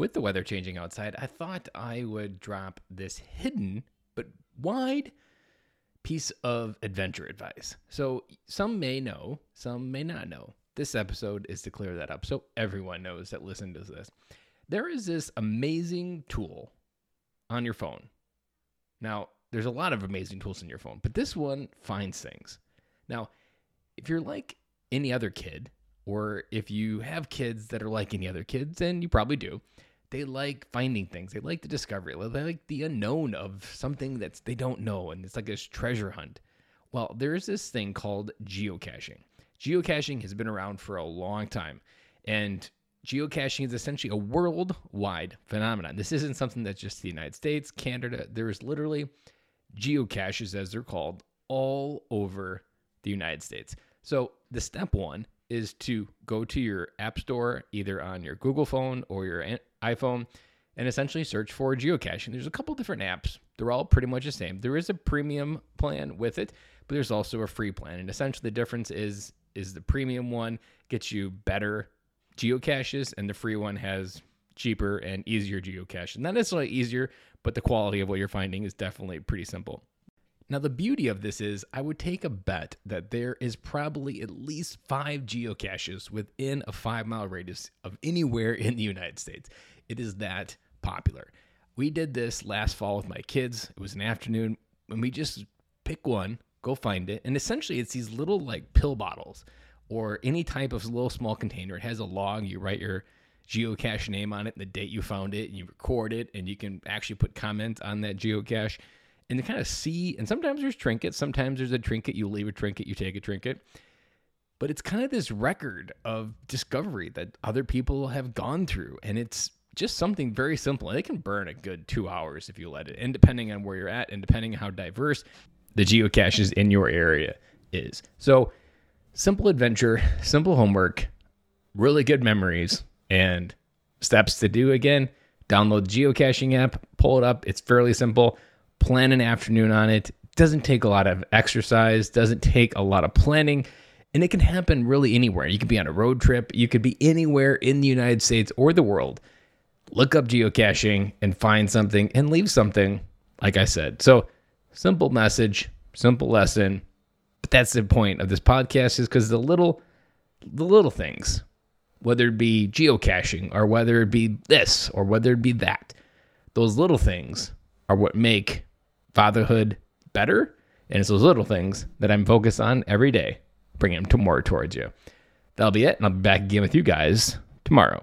with the weather changing outside, I thought I would drop this hidden but wide piece of adventure advice. So, some may know, some may not know. This episode is to clear that up so everyone knows that listen to this. There is this amazing tool on your phone. Now, there's a lot of amazing tools in your phone, but this one finds things. Now, if you're like any other kid, or if you have kids that are like any other kids, and you probably do, they like finding things. They like the discovery. They like the unknown of something that they don't know, and it's like this treasure hunt. Well, there's this thing called geocaching. Geocaching has been around for a long time, and geocaching is essentially a worldwide phenomenon. This isn't something that's just the United States, Canada. There is literally geocaches, as they're called, all over the United States. So the step one is to go to your app store, either on your Google phone or your iPhone, and essentially search for geocaching. There's a couple different apps. They're all pretty much the same. There is a premium plan with it, but there's also a free plan. And essentially the difference is is the premium one gets you better geocaches and the free one has cheaper and easier geocache. Not necessarily easier, but the quality of what you're finding is definitely pretty simple. Now, the beauty of this is I would take a bet that there is probably at least five geocaches within a five mile radius of anywhere in the United States. It is that popular. We did this last fall with my kids. It was an afternoon, and we just pick one, go find it. And essentially, it's these little like pill bottles or any type of little small container. It has a log, you write your geocache name on it, the date you found it, and you record it, and you can actually put comment on that geocache and to kind of see. And sometimes there's trinkets, sometimes there's a trinket. You leave a trinket, you take a trinket. But it's kind of this record of discovery that other people have gone through. And it's just something very simple. And it can burn a good two hours if you let it. And depending on where you're at and depending on how diverse the geocaches in your area is. So simple adventure, simple homework, really good memories, and steps to do again. Download the geocaching app, pull it up. It's fairly simple plan an afternoon on it. Doesn't take a lot of exercise, doesn't take a lot of planning, and it can happen really anywhere. You could be on a road trip, you could be anywhere in the United States or the world. Look up geocaching and find something and leave something, like I said. So, simple message, simple lesson. But that's the point of this podcast is because the little the little things, whether it be geocaching or whether it be this or whether it be that, those little things are what make fatherhood better. And it's those little things that I'm focused on every day, bringing them to more towards you. That'll be it. And I'll be back again with you guys tomorrow.